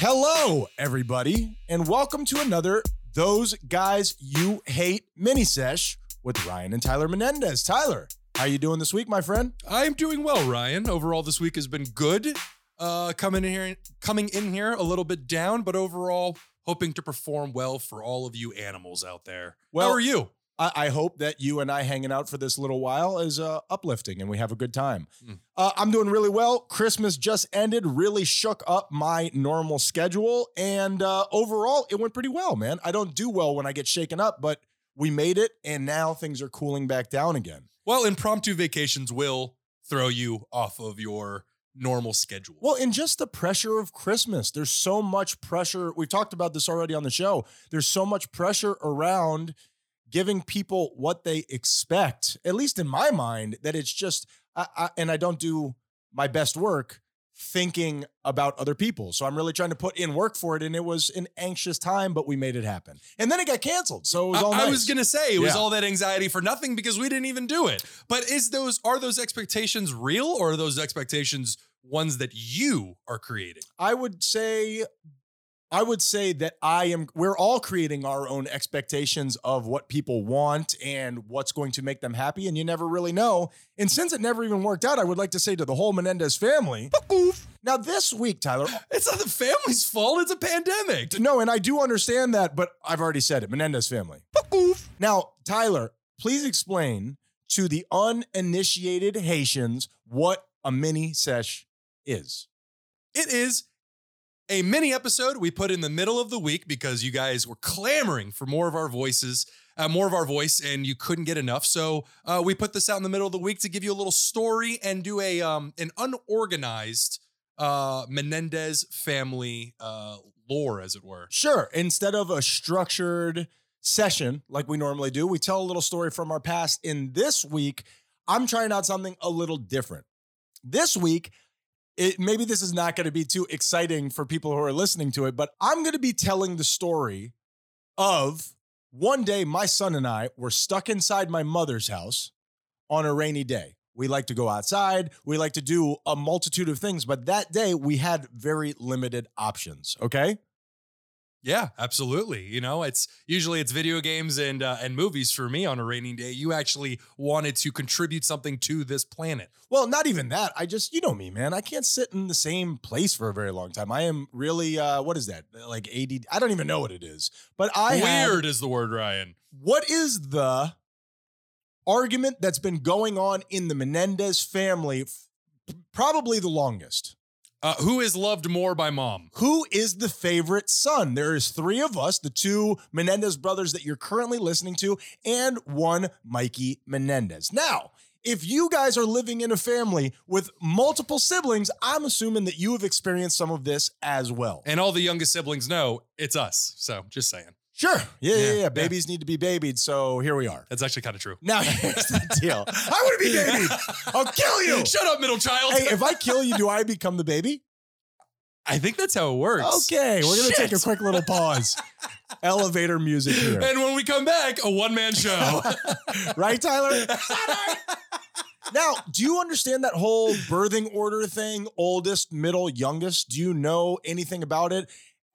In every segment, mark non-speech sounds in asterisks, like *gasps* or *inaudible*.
Hello, everybody, and welcome to another Those Guys You Hate mini sesh with Ryan and Tyler Menendez. Tyler, how are you doing this week, my friend? I'm doing well, Ryan. Overall, this week has been good. Uh, coming in here, coming in here a little bit down, but overall, hoping to perform well for all of you animals out there. Well- How are you? I, I hope that you and I hanging out for this little while is uh, uplifting and we have a good time. Mm. Uh, I'm doing really well. Christmas just ended, really shook up my normal schedule, and uh, overall, it went pretty well, man. I don't do well when I get shaken up, but we made it, and now things are cooling back down again. Well, impromptu vacations will throw you off of your normal schedule. Well, and just the pressure of Christmas. There's so much pressure. We've talked about this already on the show. There's so much pressure around giving people what they expect, at least in my mind, that it's just, I, I, and I don't do my best work thinking about other people. So I'm really trying to put in work for it. And it was an anxious time, but we made it happen. And then it got canceled. So it was I, all I nice. was gonna say it was all that anxiety for nothing because we didn't even do it. But is those are those expectations real or are those expectations ones that you are creating? I would say I would say that I am we're all creating our own expectations of what people want and what's going to make them happy and you never really know. And since it never even worked out, I would like to say to the whole Menendez family. Now this week, Tyler, *gasps* It's not the family's fault. It's a pandemic. no, and I do understand that, but I've already said it, Menendez family. Now, Tyler, please explain to the uninitiated Haitians what a mini sesh is. It is a mini episode we put in the middle of the week because you guys were clamoring for more of our voices, uh, more of our voice, and you couldn't get enough. So uh, we put this out in the middle of the week to give you a little story and do a um, an unorganized uh, Menendez family uh, lore, as it were. Sure. Instead of a structured session like we normally do, we tell a little story from our past. In this week, I'm trying out something a little different. This week, it, maybe this is not going to be too exciting for people who are listening to it, but I'm going to be telling the story of one day my son and I were stuck inside my mother's house on a rainy day. We like to go outside. We like to do a multitude of things, but that day we had very limited options. Okay. Yeah, absolutely. You know, it's usually it's video games and uh, and movies for me on a rainy day. You actually wanted to contribute something to this planet. Well, not even that. I just, you know me, man. I can't sit in the same place for a very long time. I am really, uh, what is that? Like ADD? I don't even know what it is. But I have- Weird is the word, Ryan. what is the argument that's been going on in the Menendez family f- probably the longest? Uh, who is loved more by mom? Who is the favorite son? There is three of us, the two Menendez brothers that you're currently listening to, and one Mikey Menendez. Now, if you guys are living in a family with multiple siblings, I'm assuming that you have experienced some of this as well. And all the youngest siblings know it's us. So just saying. Sure. Yeah, yeah, Yeah, yeah. Babies need to be babied. So here we are. That's actually kind of true. Now, *laughs* here's the deal *laughs* I want to be babied. I'll kill you. Shut up, middle child. Hey, if I kill you, do I become the baby? I think that's how it works. Okay, we're going to take a quick little pause. *laughs* Elevator music here. And when we come back, a one man show. right, Tyler? now, do you understand that whole birthing order thing? Oldest, middle, youngest. Do you know anything about it?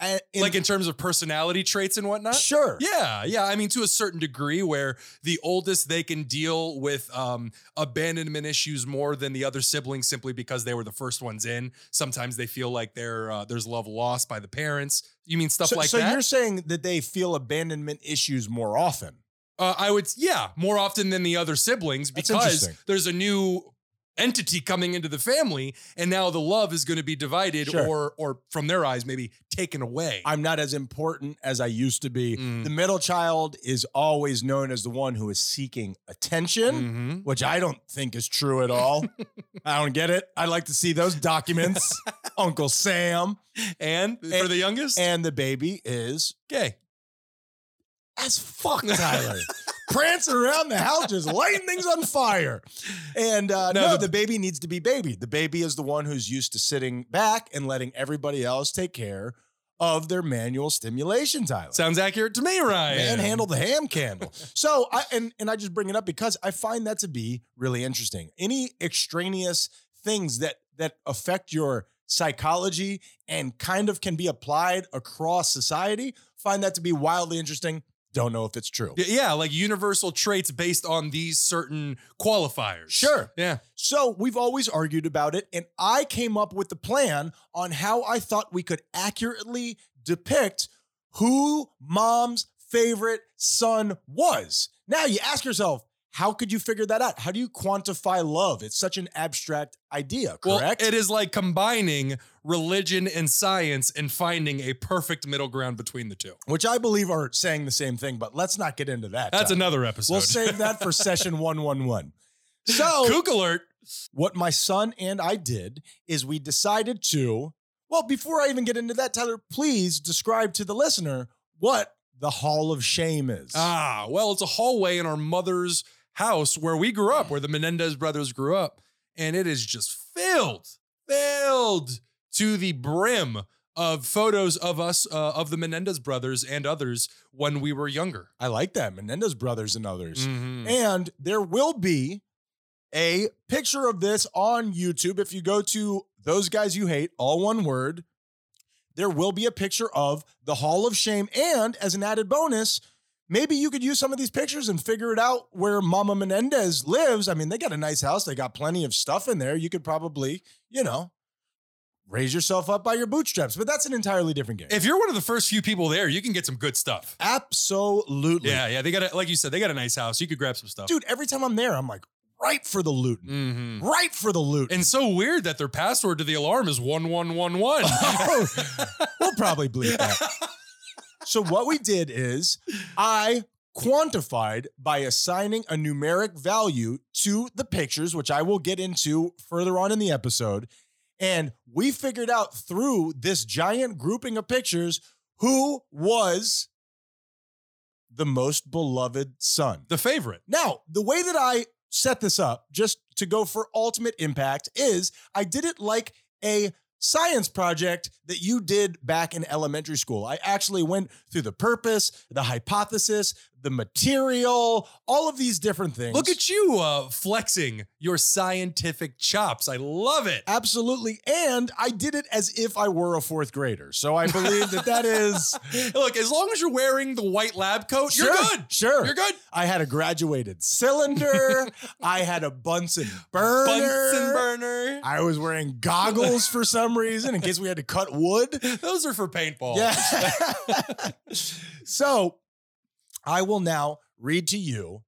And- like in terms of personality traits and whatnot? sure. Yeah, yeah. I mean, to a certain degree, where the oldest they can deal with um, abandonment issues more than the other siblings simply because they were the first ones in. Sometimes they feel like they're, uh, there's love lost by the parents. You mean stuff so, like so that? you're saying that they feel abandonment issues more often? Uh, I would, yeah, more often than the other siblings because there's a new entity coming into the family, and now the love is going to be divided, Sure. or, or from their eyes, maybe taken away. I'm not as important as I used to be. Mm. The middle child is always known as the one who is seeking attention. Mhm. which I don't think is true at all. *laughs* I don't get it. I'd like to see those documents. *laughs* Uncle Sam And for the youngest, and the baby is gay. as fuck, Tyler. *laughs* Prancing around the house, just lighting things on fire. And uh, no, No, the, the- baby needs to be baby. The baby is the one who's used to sitting back and letting everybody else take care of their manual stimulation, Tyler. Sounds accurate to me, Ryan. manhandle the ham candle. So I and and I just bring it up because I find that to be really interesting. Any extraneous things that that affect your psychology and kind of can be applied across society. Find that to be wildly interesting. Don't know if it's true. Yeah, like universal traits based on these certain qualifiers. Sure. Yeah. So we've always argued about it, and I came up with the plan on how I thought we could accurately depict who mom's favorite son was. Now you ask yourself, how could you figure that out? How do you quantify love? It's such an abstract idea, correct? Well, it is like combining religion and science and finding a perfect middle ground between the two. Which I believe are saying the same thing, but let's not get into that. That's another episode. We'll save that for *laughs* session 111. So, *laughs* Kook alert. what my son and I did is we decided to, well, before I even get into that, Tyler, please describe to the listener what the Hall of Shame is. Ah, well, it's a hallway in our mother's house where we grew up, where the Menendez brothers grew up, and it is just filled, filled to the brim of photos of us, uh, of the Menendez brothers and others when we were younger. I like that. Menendez brothers and others. Mhm. And there will be a picture of this on YouTube. If you go to those guys you hate, all one word, there will be a picture of the Hall of Shame. And as an added bonus, maybe you could use some of these pictures and figure it out where Mama Menendez lives. I mean, they got a nice house, they got plenty of stuff in there. You could probably, you know, raise yourself up by your bootstraps, but that's an entirely different game. If you're one of the first few people there, you can get some good stuff. Absolutely. Yeah, yeah. They got a, like you said, they got a nice house. You could grab some stuff. Dude, every time I'm there, I'm like, right for the loot. Mhm. Right for the loot. And so weird that their password to the alarm is 1111. *laughs* we'll probably bleep that. *laughs* So what we did is I quantified by assigning a numeric value to the pictures, which I will get into further on in the episode. And we figured out through this giant grouping of pictures who was the most beloved son. the favorite. Now, the way that I set this up, just to go for ultimate impact, is I did it like a science project that you did back in elementary school. I actually went through the purpose, the hypothesis, the material, all of these different things. Look at you uh, flexing your scientific chops. I love it. Absolutely. And I did it as if I were a fourth grader. So I believe that that is. *laughs* Look, as long as you're wearing the white lab coat, you're good. Sure. You're good. I had a graduated cylinder. *laughs* I had a Bunsen burner. Bunsen burner. I was wearing goggles for some reason in case we had to cut wood. *laughs* Those are for paintball. Yeah. so I will now read to you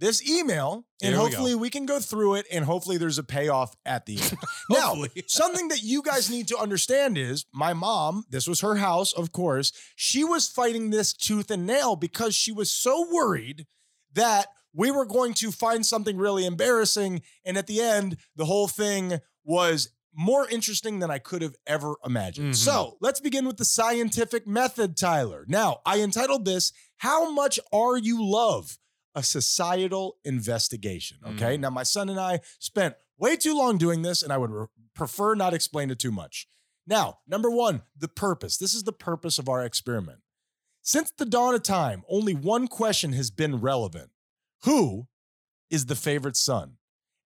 this email and Here we hopefully we, can go through it and hopefully there's a payoff at the end. *laughs* now, *laughs* something that you guys need to understand is my mom, this was her house, of course, she was fighting this tooth and nail because she was so worried that we were going to find something really embarrassing. And at the end, the whole thing was more interesting than I could have ever imagined. Mhm. So let's begin with the scientific method, Tyler. Now, I entitled this, How Much Are You Love? A Societal Investigation. Okay. Now, my son and I spent way too long doing this, and I would re- prefer not explain it too much. Now, number one, the purpose. This is the purpose of our experiment. Since the dawn of time, only one question has been relevant Who is the favorite son?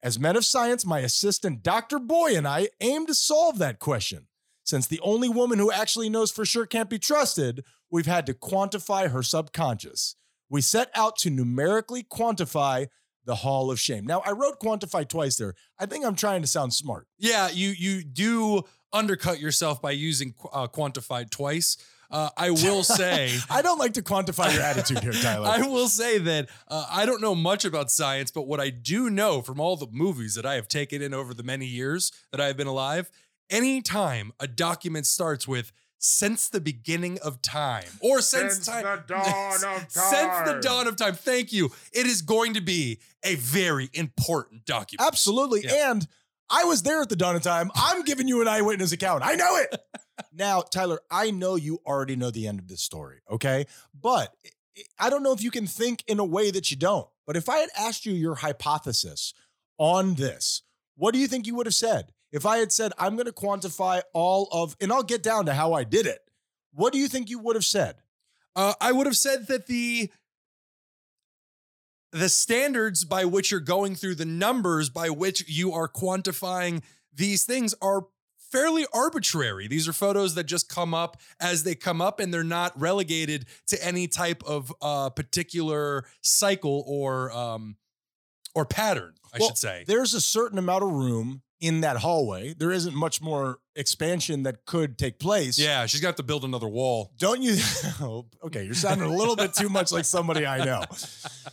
As men of science, my assistant, Dr. Boy, and I aim to solve that question. Since the only woman who actually knows for sure can't be trusted, we've had to quantify her subconscious. We set out to numerically quantify the Hall of Shame. Now, I wrote quantify twice there. I think I'm trying to sound smart. Yeah, you you do undercut yourself by using uh, quantified twice. Uh, I will say. *laughs* I don't like to quantify your attitude here, Tyler. *laughs* I will say that uh, I don't know much about science, but what I do know from all the movies that I have taken in over the many years that I have been alive, anytime a document starts with since the beginning of time or since, Since time the *laughs* dawn of time since the time. dawn of time thank you it is going to be a very important document Absolutely. Yeah. And I was there at the dawn of time. I'm giving you an eyewitness account. I know it. Now, Tyler, I know you already know the end of this story, okay? But I don't know if you can think in a way that you don't. But if I had asked you your hypothesis on this, what do you think you would have said? If I had said, I'm going to quantify all of, and I'll get down to how I did it, what do you think you would have said? Uh, I would have said that the the standards by which you're going through the numbers by which you are quantifying these things are fairly arbitrary. These are photos that just come up as they come up and they're not relegated to any type of uh, particular cycle or um, or pattern, I Well, should say. There's a certain amount of room in that hallway. There isn't much more expansion that could take place. Yeah, she's got to have to build another wall. Don't you? *laughs* Oh, okay, you're sounding a little bit too much like somebody I know. *laughs*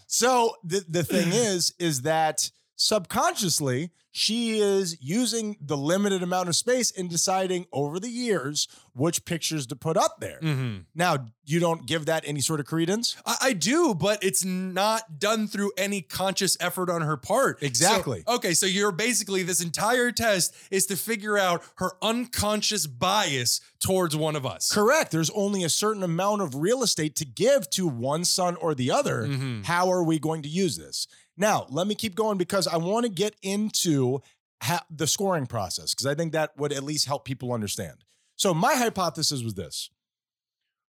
So the the thing is, is that subconsciously she is using the limited amount of space in deciding over the years which pictures to put up there. Mhm. Now, you don't give that any sort of credence. I, I do, but it's not done through any conscious effort on her part. So- Exactly. okay, so you're basically this entire test is to figure out her unconscious bias towards one of us. Correct. There's only a certain amount of real estate to give to one son or the other. Mhm. How are we going to use this? Now, let me keep going because I want to get into ha- the scoring process because I think that would at least help people understand. So, my hypothesis was this.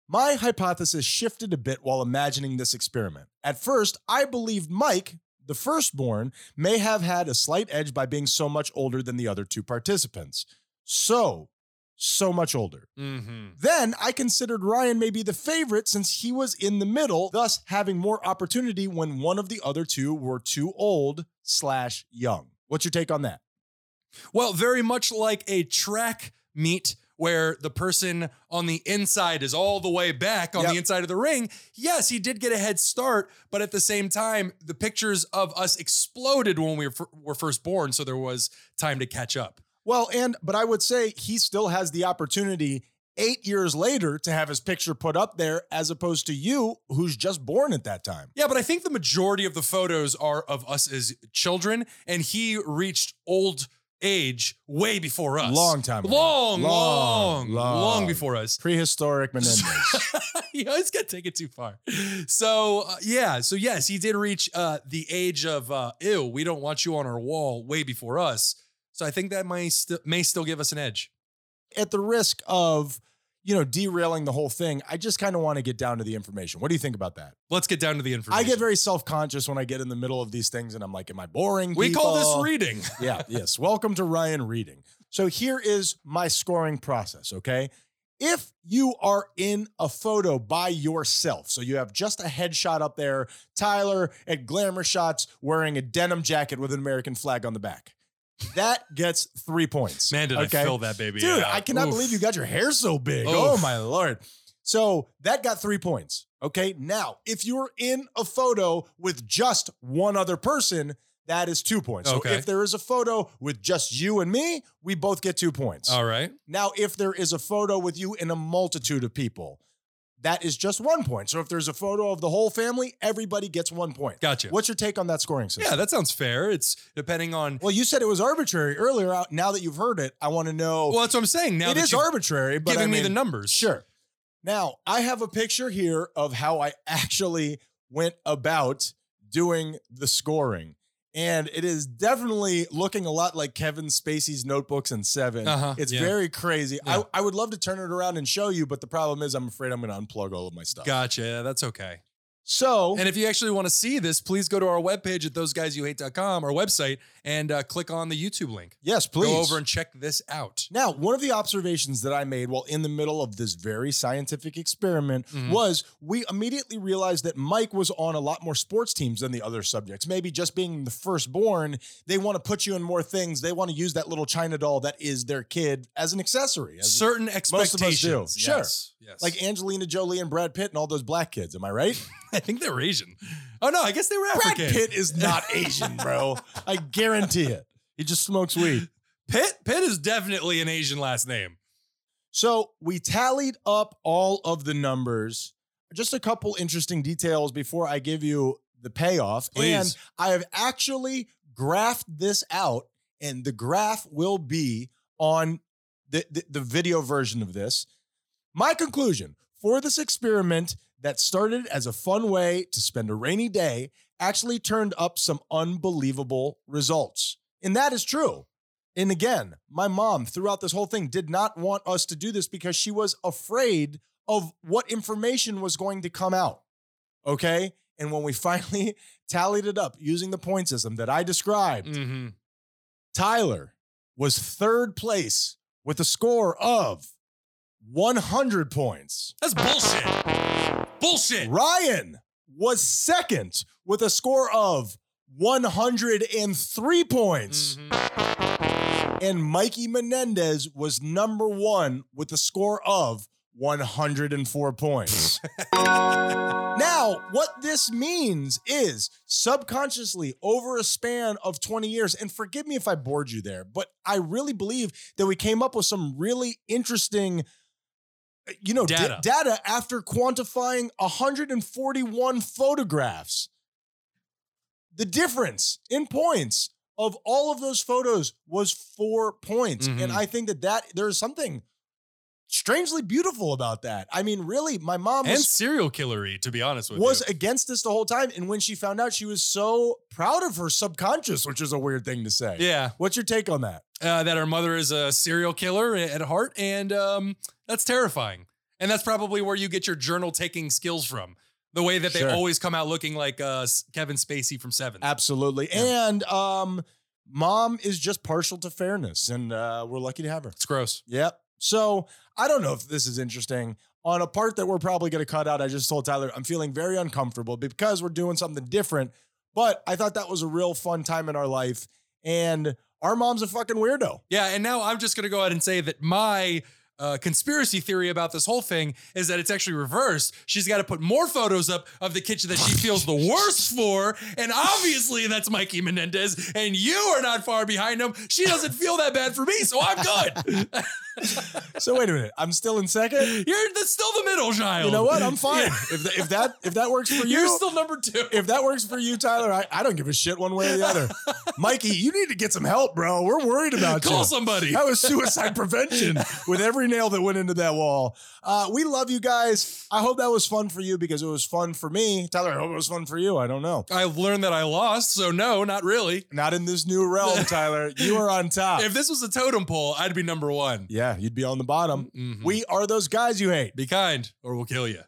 My hypothesis shifted a bit while imagining this experiment. At first, I believed Mike, the firstborn, may have had a slight edge by being so much older than the other two participants. So, so much older. Mhm. Then I considered Ryan may be the favorite since he was in the middle, thus having more opportunity when one of the other two were too old slash young. What's your take on that? Well, very much like a track meet where the person on the inside is all the way back on Yep. the inside of the ring. Yes, he did get a head start, but at the same time, the pictures of us exploded when we were, were first born, so there was time to catch up. Well, and but I would say he still has the opportunity eight years later to have his picture put up there as opposed to you who's just born at that time. Yeah, but I think the majority of the photos are of us as children, and he reached old age way before us. Long time ago. Long, long, Long, long, long. before us. Prehistoric *laughs* Menendez. you always got to take it too far. So uh, yeah, so yes, he did reach uh, the age of uh, ew. We don't want you on our wall way before us. So I think that may st- may still give us an edge. at the risk of, you know, derailing the whole thing, I just kind of want to get down to the information. What do you think about that? Let's get down to the information. I get very self-conscious when I get in the middle of these things and I'm like, am I boring? We call this reading. *laughs* yeah, yes. Welcome to Ryan Reading. So here is my scoring process, okay? If you are in a photo by yourself, so you have just a headshot up there, Tyler at Glamour Shots wearing a denim jacket with an American flag on the back. That gets three points. Man, did okay? I fill that baby? Dude, out. I cannot Oof. believe you got your hair so big. Oof. Oh my lord. So that got three points. Okay. Now, if you're in a photo with just one other person, that is two points. So if there is a photo with just you and me, we both get two points. All right. Now, if there is a photo with you and a multitude of people, that is just one point. So if there's a photo of the whole family, everybody gets one point. Gotcha. What's your take on that scoring system? Yeah, that sounds fair. It's depending on. well, you said it was arbitrary earlier. Out Now that you've heard it, I want to know. Well, that's what I'm saying. Now it that is arbitrary, but giving I me the numbers. Sure. Now, I have a picture here of how I *laughs* actually went about doing the scoring. And it is definitely looking a lot like Kevin Spacey's notebooks in 7 Uh-huh, It's yeah. very crazy. Yeah. I, I would love to turn it around and show you, but the problem is I'm afraid I'm going to unplug all of my stuff. Gotcha. That's okay. So, And if you actually want to see this, please go to our webpage at thoseguysyouhate.com, our website, and uh, click on the YouTube link. yes, please. Go over and check this out. Now, one of the observations that I made while in the middle of this very scientific experiment Mhm. was we immediately realized that Mike was on a lot more sports teams than the other subjects. Maybe just being the firstborn, they want to put you in more things. They want to use that little China doll that is their kid as an accessory. as- Certain most of us expectations. do. Sure. Yes. yes. like Angelina Jolie and Brad Pitt and all those black kids. Am I right? *laughs* *laughs* I think they were Asian. Oh, no, I guess they were Brad African. Pitt is *laughs* not Asian, bro. I guarantee it. He just smokes weed. Pitt? Pitt is definitely an Asian last name. So we tallied up all of the numbers. Just a couple interesting details before I give you the payoff. Please. And I have actually graphed this out, and the graph will be on the, the, the video version of this. My conclusion for this experiment that started as a fun way to spend a rainy day actually turned up some unbelievable results. And that is true. And again, my mom throughout this whole thing did not want us to do this because she was afraid of what information was going to come out. Okay. And when we *laughs* finally tallied it up using the point system that I described, Mm-hmm. Tyler was third place with a score of 100 points. That's bullshit. Bullshit. Ryan was second with a score of 103 points. Mhm. And Mikey Menendez was number one with a score of 104 points. *laughs* now, what this means is subconsciously over a span of 20 years, and forgive me if I bored you there, but I really believe that we came up with some really interesting. Uh, You know, da- Data. data after quantifying 141 photographs. The difference in points of all of those photos was four points. And Mhm. I think that that there's something strangely beautiful about that. I mean, really, my mom And serial killery, to be honest with was you. against this the whole time. And when she found out, she was so proud of her subconscious, which is a weird thing to say. Yeah. What's your take on that? uh, that her mother is a serial killer at heart, and um, that's terrifying. And that's probably where you get your journal taking skills from. The way that they Sure. always come out looking like uh, Kevin Spacey from Seven. Absolutely. Yeah. And um, mom is just partial to fairness, and uh, we're lucky to have her. It's gross. Yep. So I don't know if this is interesting. On a part that we're probably going to cut out, I just told Tyler I'm feeling very uncomfortable because we're doing something different. But I thought that was a real fun time in our life. And our mom's a fucking weirdo. Yeah, and now I'm just going to go ahead and say that my uh, conspiracy theory about this whole thing is that it's actually reversed. She's got to put more photos up of the kitchen that she feels the worst *laughs* for, and obviously that's Mikey Menendez, and you are not far behind him. She doesn't feel that bad for me, so I'm good. *laughs* *laughs* So wait a minute. I'm still in second. You're that's still the middle child. You know what? I'm fine. Yeah. If, if that if that works for *laughs* you, You're still number two. if that works for you, Tyler, I, I don't give a shit one way or the other. Mikey, you need to get some help, bro. We're worried about Call you. Call somebody. That was suicide prevention with every nail that went into that wall. Uh, we love you guys. I hope that was fun for you because it was fun for me. Tyler, I hope it was fun for you. I don't know. I've learned that I lost, so no, not really. Not in this new realm, *laughs* Tyler. You are on top. If this was a totem pole, I'd be number one. yeah, you'd be on the bottom. Mhm. We are those guys you hate. be kind, or we'll kill you.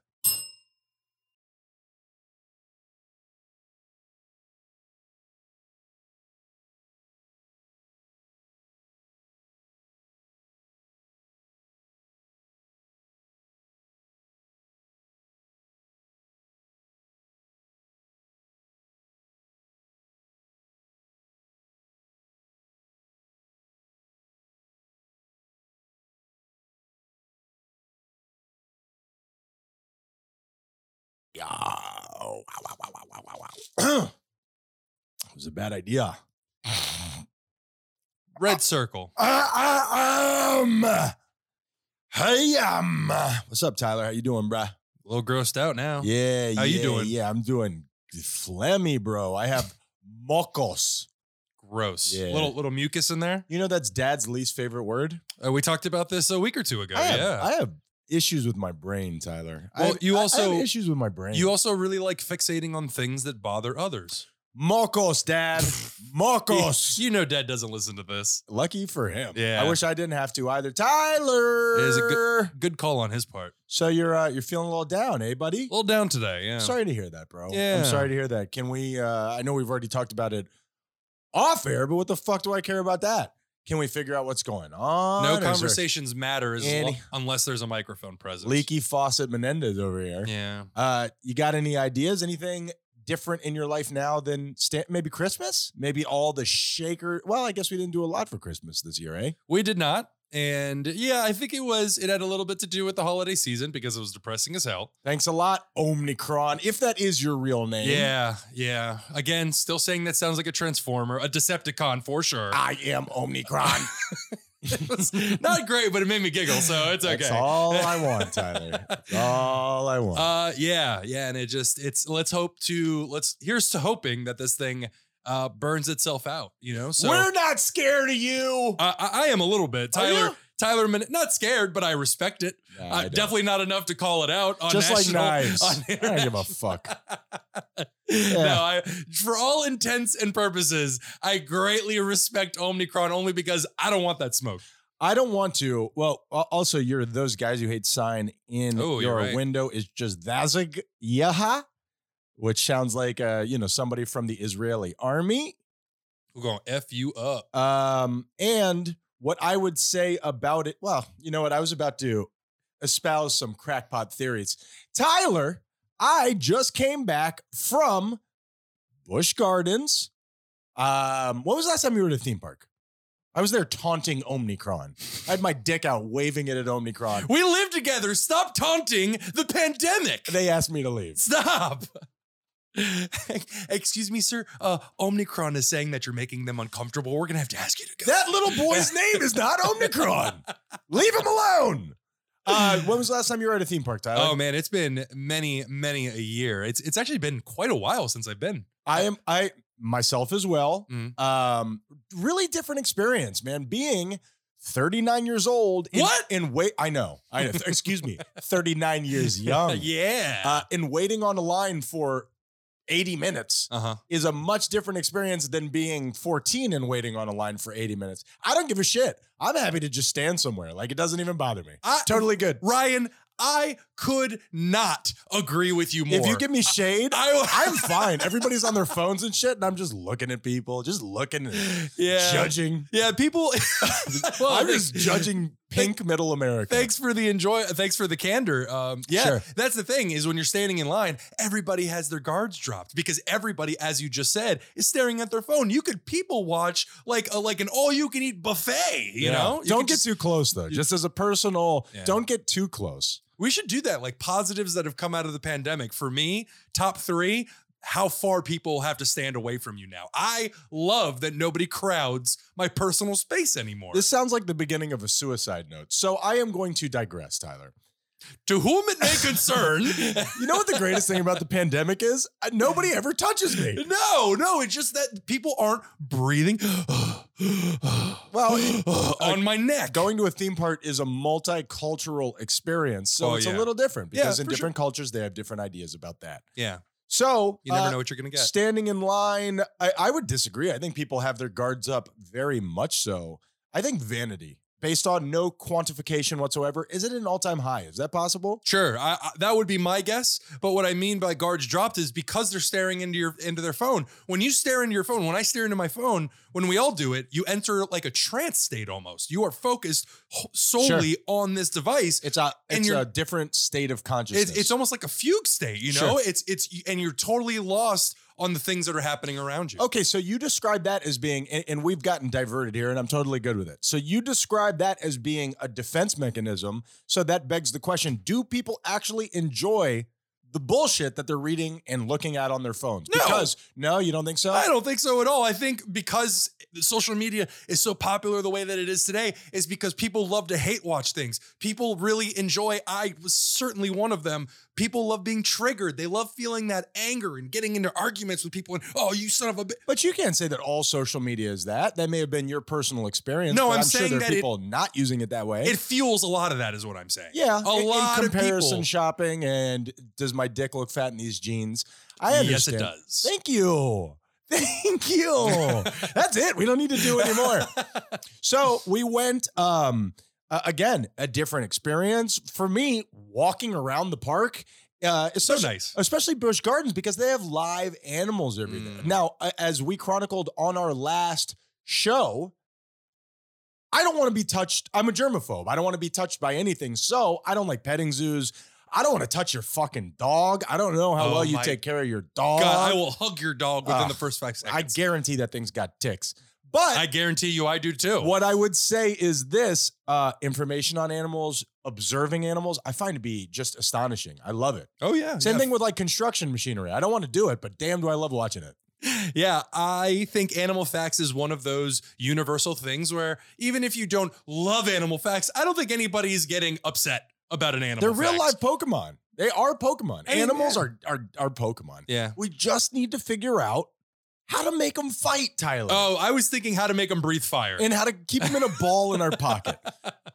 Wow, wow, wow, wow, wow, wow. it was a bad idea. Red circle. Uh, um, hey, um, what's up, Tyler? How you doing, bruh? A little grossed out now. Yeah, How you yeah, doing? Yeah, I'm doing phlegmy, bro. I have mocos. Gross. Yeah. Little little mucus in there. You know that's Dad's least favorite word. Uh, we talked about this a week or two ago. I have, yeah. I have issues with my brain, Tyler. Well, you I- I also- have issues with my brain. you also really like fixating on things that bother others. Marcos, Dad. *laughs* Marcos. You know, Dad doesn't listen to this. Lucky for him. Yeah. I wish I didn't have to either. Tyler. It is a good, good call on his part. So you're uh, you're feeling a little down, eh, buddy? A little down today. Yeah. Sorry to hear that, bro. Yeah. I'm sorry to hear that. Can we uh I know we've already talked about it off air, but what the fuck do I care about that? Can we figure out what's going on? No Is there conversations matter as any- lo- unless there's a microphone present. Leaky faucet Menendez over here. Yeah. Uh you got any ideas? Anything different in your life now than sta- maybe Christmas? Maybe all the shaker. Well, I guess we didn't do a lot for Christmas this year, eh? We did not. And yeah, I think it was, it had a little bit to do with the holiday season because it was depressing as hell. Thanks a lot, Omnicron. If that is your real name. Yeah. Yeah. Again, still saying that sounds like a transformer, a Decepticon for sure. I am Omnicron. It was *laughs* not great, but it made me giggle. So it's okay. That's all I *laughs* want, Tyler. That's all I want. Uh, yeah, yeah, and it just it's let's hope to let's here's to hoping that this thing uh burns itself out. You know, so We're not scared of you. I, I I am a little bit Are Tyler. you? Tyler, Min- not scared, but I respect it. Nah, I Uh, definitely not enough to call it out on Just like national, knives. on *laughs* I don't give a fuck. *laughs* No, I, for all intents and purposes, I greatly respect Omnicron only because I don't want that smoke. I don't want to. Well, also, you're those guys who hate sign in Oh, your right. window is just Vazig Yaha, which sounds like uh, you know somebody from the Israeli army. We're to f you up. Um, and what I would say about it, well, you know what? I was about to espouse some crackpot theories. Tyler, I just came back from Busch Gardens. Um, when was the last time you were at a theme park? I was there taunting Omnicron. I had my *laughs* dick out waving it at Omnicron. We live together. Stop taunting the pandemic. They asked me to leave. Stop. *laughs* Excuse me, sir. Uh, Omnicron is saying that you're making them uncomfortable. We're gonna have to ask you to go. That little boy's *laughs* name is not Omnicron. Leave him alone. Uh, when was the last time you were at a theme park, Tyler? Oh man, it's been many, many a year. It's it's actually been quite a while since I've been. I am I myself as well. Mhm. Um, really different experience, man. Being 39 years old. In, What? In wait, I know. I know. Excuse me. *laughs* 39 years young. yeah. Uh, in waiting on a line for 80 minutes Uh huh. is a much different experience than being 14 and waiting on a line for 80 minutes. I don't give a shit. I'm happy to just stand somewhere. Like it doesn't even bother me. I- Totally good. Ryan, I could not agree with you more. If you give me shade, I, I'm *laughs* fine. Everybody's on their phones and shit, and I'm just looking at people, just looking yeah, judging. yeah. People. *laughs* *laughs* well, I'm just judging pink middle America. Thanks for the enjoy. Thanks for the candor. Um, yeah, Sure. that's the thing is when you're standing in line, everybody has their guards dropped because everybody, as you just said, is staring at their phone. You could people watch like a, like an all you can eat buffet. You Yeah. know, You don't get just- too close though. Just as a personal, Yeah. don't get too close. We should do that. Like positives that have come out of the pandemic. For me, top three. How far people have to stand away from you now. I love that nobody crowds my personal space anymore. This sounds like the beginning of a suicide note. So I am going to digress, Tyler. to whom it may concern. *laughs* You know what the greatest thing about the pandemic is? Uh, Nobody ever touches me. No, no, it's just that people aren't breathing *gasps* Well, *gasps* on my neck. Going to a theme park is a multicultural experience. So Oh, it's yeah. a little different Yeah, because in for different cultures, they have different ideas about that. yeah, So you never uh, know what you're gonna get. Standing in line, I, I would disagree. I think people have their guards up very much so. I think vanity, based on no quantification whatsoever, is it an all time high? Is that possible? Sure, I, I, that would be my guess. But what I mean by guards dropped is because they're staring into your into their phone. When you stare into your phone, when I stare into my phone, when we all do it, you enter like a trance state almost. You are focused solely on this device. It's a it's a different state of consciousness. It's, it's almost like a fugue state, you know. Sure. It's it's and you're totally lost on the things that are happening around you. Okay, so you describe that as being, and, and we've gotten diverted here, and I'm totally good with it. So you describe that as being a defense mechanism. So that begs the question do people actually enjoy the bullshit that they're reading and looking at on their phones? No. Because, no, you don't think so? I don't think so at all. I think because social media is so popular the way that it is today is because people love to hate watch things. People really enjoy, I was certainly one of them. People love being triggered. They love feeling that anger and getting into arguments with people and, oh, you son of a bitch. But you can't say that all social media is that. That may have been your personal experience. No, I'm I'm, sure saying there are that it- people not using it that way. It fuels a lot of that, is what I'm saying. yeah, A in- lot in of comparison people. shopping and does my dick look fat in these jeans? I understand. Yes, it does. Thank you. *laughs* Thank you. *laughs* That's it. We don't need to do anymore. *laughs* So we went um uh, again, a different experience for me walking around the park. Uh, it's so nice. especially Busch Gardens because they have live animals everywhere. Mm. Now, as we chronicled on our last show, I don't want to be touched. I'm a germaphobe. I don't want to be touched by anything. So I don't like petting zoos. I don't want to touch your fucking dog. I don't know how Oh well you take care of your dog. God, I will hug your dog within Uh, the first five seconds. I guarantee that thing's got ticks. But I guarantee you I do too. what I would say is this uh, information on animals, observing animals, I find to be just astonishing. I love it. Oh, yeah. Same yeah. thing with like construction machinery. I don't want to do it, but damn, do I love watching it. *laughs* Yeah, I think Animal Facts is one of those universal things where even if you don't love Animal Facts, I don't think anybody's getting upset about an animal. They're real fact. life Pokemon. They are Pokemon. Animals are, are are Pokemon. Yeah. We just need to figure out how to make them fight, Tyler. Oh, I was thinking how to make them breathe fire. and how to keep them in a ball in our pocket. *laughs*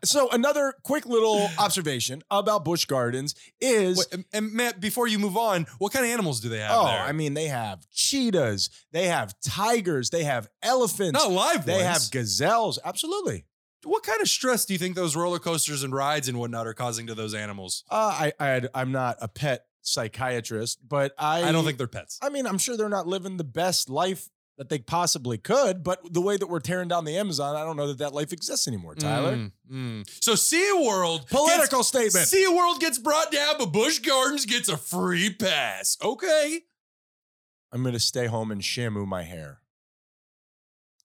So another quick little observation about Busch Gardens is Wait, and, and Matt, before you move on, what kind of animals do they have oh, there? I mean they have cheetahs, they have tigers, they have elephants, not live they ones. have gazelles. Absolutely. what kind of stress do you think those roller coasters and rides and whatnot are causing to those animals? Uh, I, I I'm not a pet psychiatrist, but I I don't think they're pets. I mean, I'm sure they're not living the best life that they possibly could, but the way that we're tearing down the Amazon, I don't know that that life exists anymore, Tyler. Mm, mm. So SeaWorld Political statement. SeaWorld gets brought down, but Busch Gardens gets a free pass. Okay. I'm going to stay home and shampoo my hair.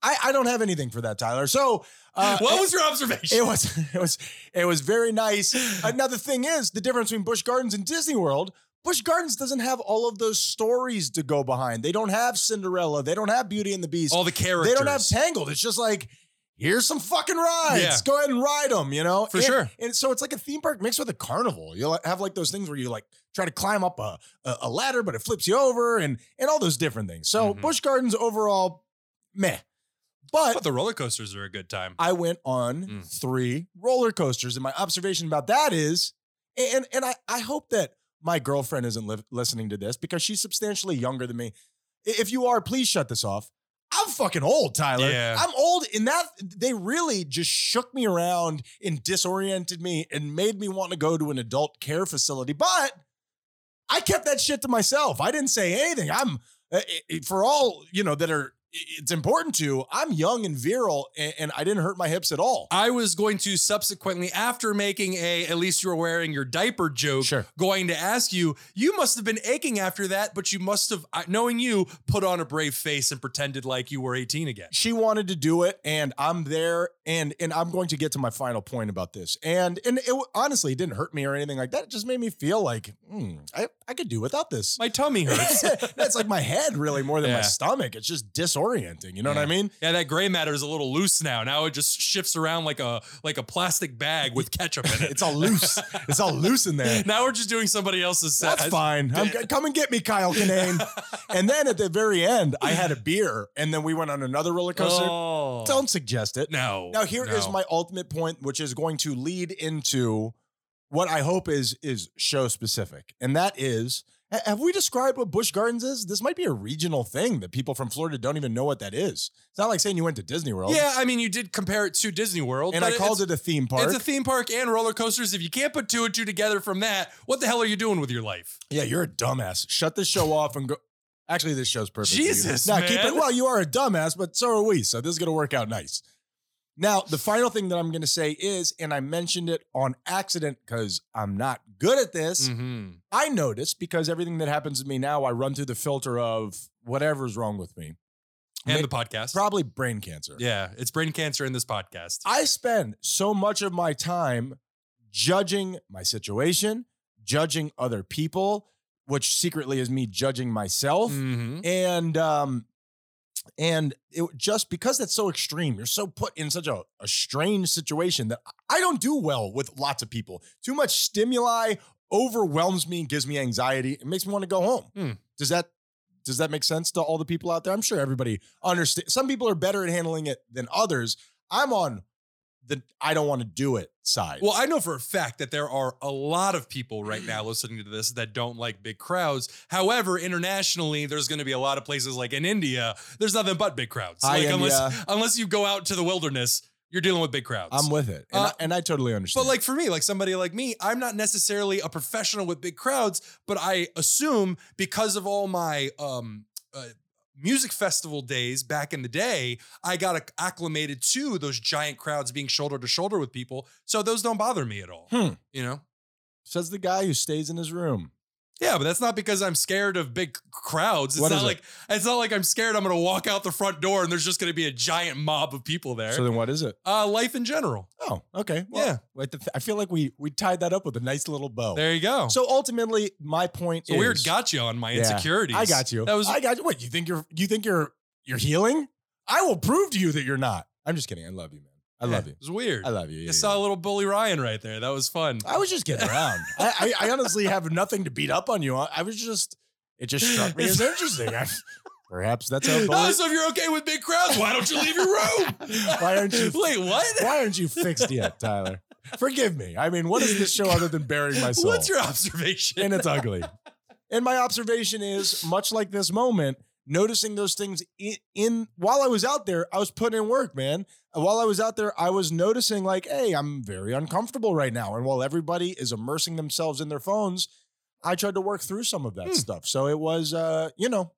I, I don't have anything for that, Tyler. So, uh, what was your observation? It was *laughs* it was it was very nice. *gasps* Another thing is the difference between Busch Gardens and Disney World. Busch Gardens doesn't have all of those stories to go behind. They don't have Cinderella. They don't have Beauty and the Beast. All the characters. They don't have Tangled. It's just like here's some fucking rides. Yeah. Go ahead and ride them. You know, For And- sure. And so it's like a theme park mixed with a carnival. You'll have like those things where you like try to climb up a a, ladder, but it flips you over, and and all those different things. So Mhm. Busch Gardens overall, meh. But But the roller coasters are a good time. I went on Mm. three roller coasters, and my observation about that is, and and I I hope that my girlfriend isn't li- listening to this because she's substantially younger than me. If you are, please shut this off. I'm fucking old, Tyler. Yeah. I'm old, and that they really just shook me around and disoriented me and made me want to go to an adult care facility. But I kept that shit to myself. I didn't say anything. I'm uh, for all you know that are. It's important to. I'm young and virile, and, and I didn't hurt my hips at all. I was going to subsequently, after making a at least you're wearing your diaper joke, Sure. going to ask you, you must have been aching after that, but you must have, knowing you, put on a brave face and pretended like you were 18 again. she wanted to do it and i'm there and and i'm going to get to my final point about this and and it honestly it didn't hurt me or anything like that it just made me feel like hmm, I, I could do without this My tummy hurts. *laughs* that's like my head really more than my stomach it's just disorienting you know what i mean yeah, that gray matter is a little loose now. Now it just shifts around like a like a plastic bag with ketchup in it. *laughs* it's all loose it's all loose in there now we're just doing somebody else's set. that's fine I'm, come and get me kyle kinane *laughs* and then at the very end i had a beer and then we went on another roller coaster Oh. don't suggest it no. Now here is no. my ultimate point, which is going to lead into what I hope is is show specific, and that is. Ha- Have we described what Busch Gardens is? This might be a regional thing that people from Florida don't even know what that is. It's not like saying you went to Disney World. Yeah, I mean, you did compare it to Disney World, And I called it a theme park. It's a theme park and roller coasters. If you can't put two and two together from that, what the hell are you doing with your life? yeah, you're a dumbass. Shut this show off and go. Actually, this show's perfect. Jesus, Now, keep it. Well, you are a dumbass, but so are we. So this is going to work out nice. Now, the final thing that I'm going to say is, and I mentioned it on accident because I'm not good at this. Mm-hmm. I notice because everything that happens to me now, I run through the filter of whatever's wrong with me. And the podcast. Probably brain cancer. yeah, it's brain cancer in this podcast. I spend so much of my time judging my situation, judging other people, which secretly is me judging myself. Mhm. And um and it just because that's so extreme, you're so put in such a, a strange situation that I don't do well with lots of people. Too much stimuli overwhelms me and gives me anxiety. It makes me want to go home. Hmm. Does that does that make sense to all the people out there? I'm sure everybody understands. Some people are better at handling it than others. I'm on the I don't want to do it side. Well, I know for a fact that there are a lot of people right now listening to this that don't like big crowds. However, internationally, there's going to be a lot of places like in India, there's nothing but big crowds. Hi, like unless unless you go out to the wilderness, you're dealing with big crowds. I'm with it. And, Uh, I, and I totally understand. But like for me, like somebody like me, I'm not necessarily a professional with big crowds, but I assume because of all my um uh, music festival days back in the day, I got acclimated to those giant crowds being shoulder to shoulder with people, so those don't bother me at all. Hmm. You know? says the guy who stays in his room. Yeah, but that's not because I'm scared of big crowds. It's What not is it? like it's not like I'm scared I'm going to walk out the front door and there's just going to be a giant mob of people there. So then what is it? uh life in general. Oh, okay. Well, Yeah. I feel like we we tied that up with a nice little bow. There you go. So ultimately, my point a is weird got you on my Yeah, insecurities. I got you. That was I got you. What you think you're you think you're you're healing? I will prove to you that you're not. I'm just kidding. I love you, man. I love *laughs* you. It was weird. I love you. You Yeah, saw a little bully Ryan right there. That was fun. I was just getting around. *laughs* I, I I honestly have nothing to beat up on you. I, I was just it just struck me as interesting. I, perhaps that's how *laughs* Oh, bullies. so if you're okay with big crowds, why don't you leave your room? Why aren't you- Wait, what? Why aren't you fixed yet, Tyler? Forgive me. I mean, what is this show other than burying my soul? What's your observation? and it's ugly. And my observation is much like this moment, noticing those things in, in while I was out there, I was putting in work, man. While I was out there, I was noticing like, hey, I'm very uncomfortable right now. And while everybody is immersing themselves in their phones, I tried to work through some of that Hmm. stuff. So it was uh, you know,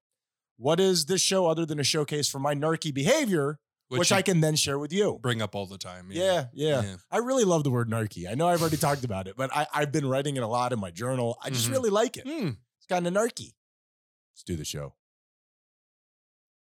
what is this show other than a showcase for my narky behavior, which, you I can then share with you. bring up all the time. Yeah, yeah, Yeah. I really love the word narky. I know I've already talked about it, but I, I've been writing it a lot in my journal. I just Mhm. really like it. Hmm. It's kind of narky. Let's do the show.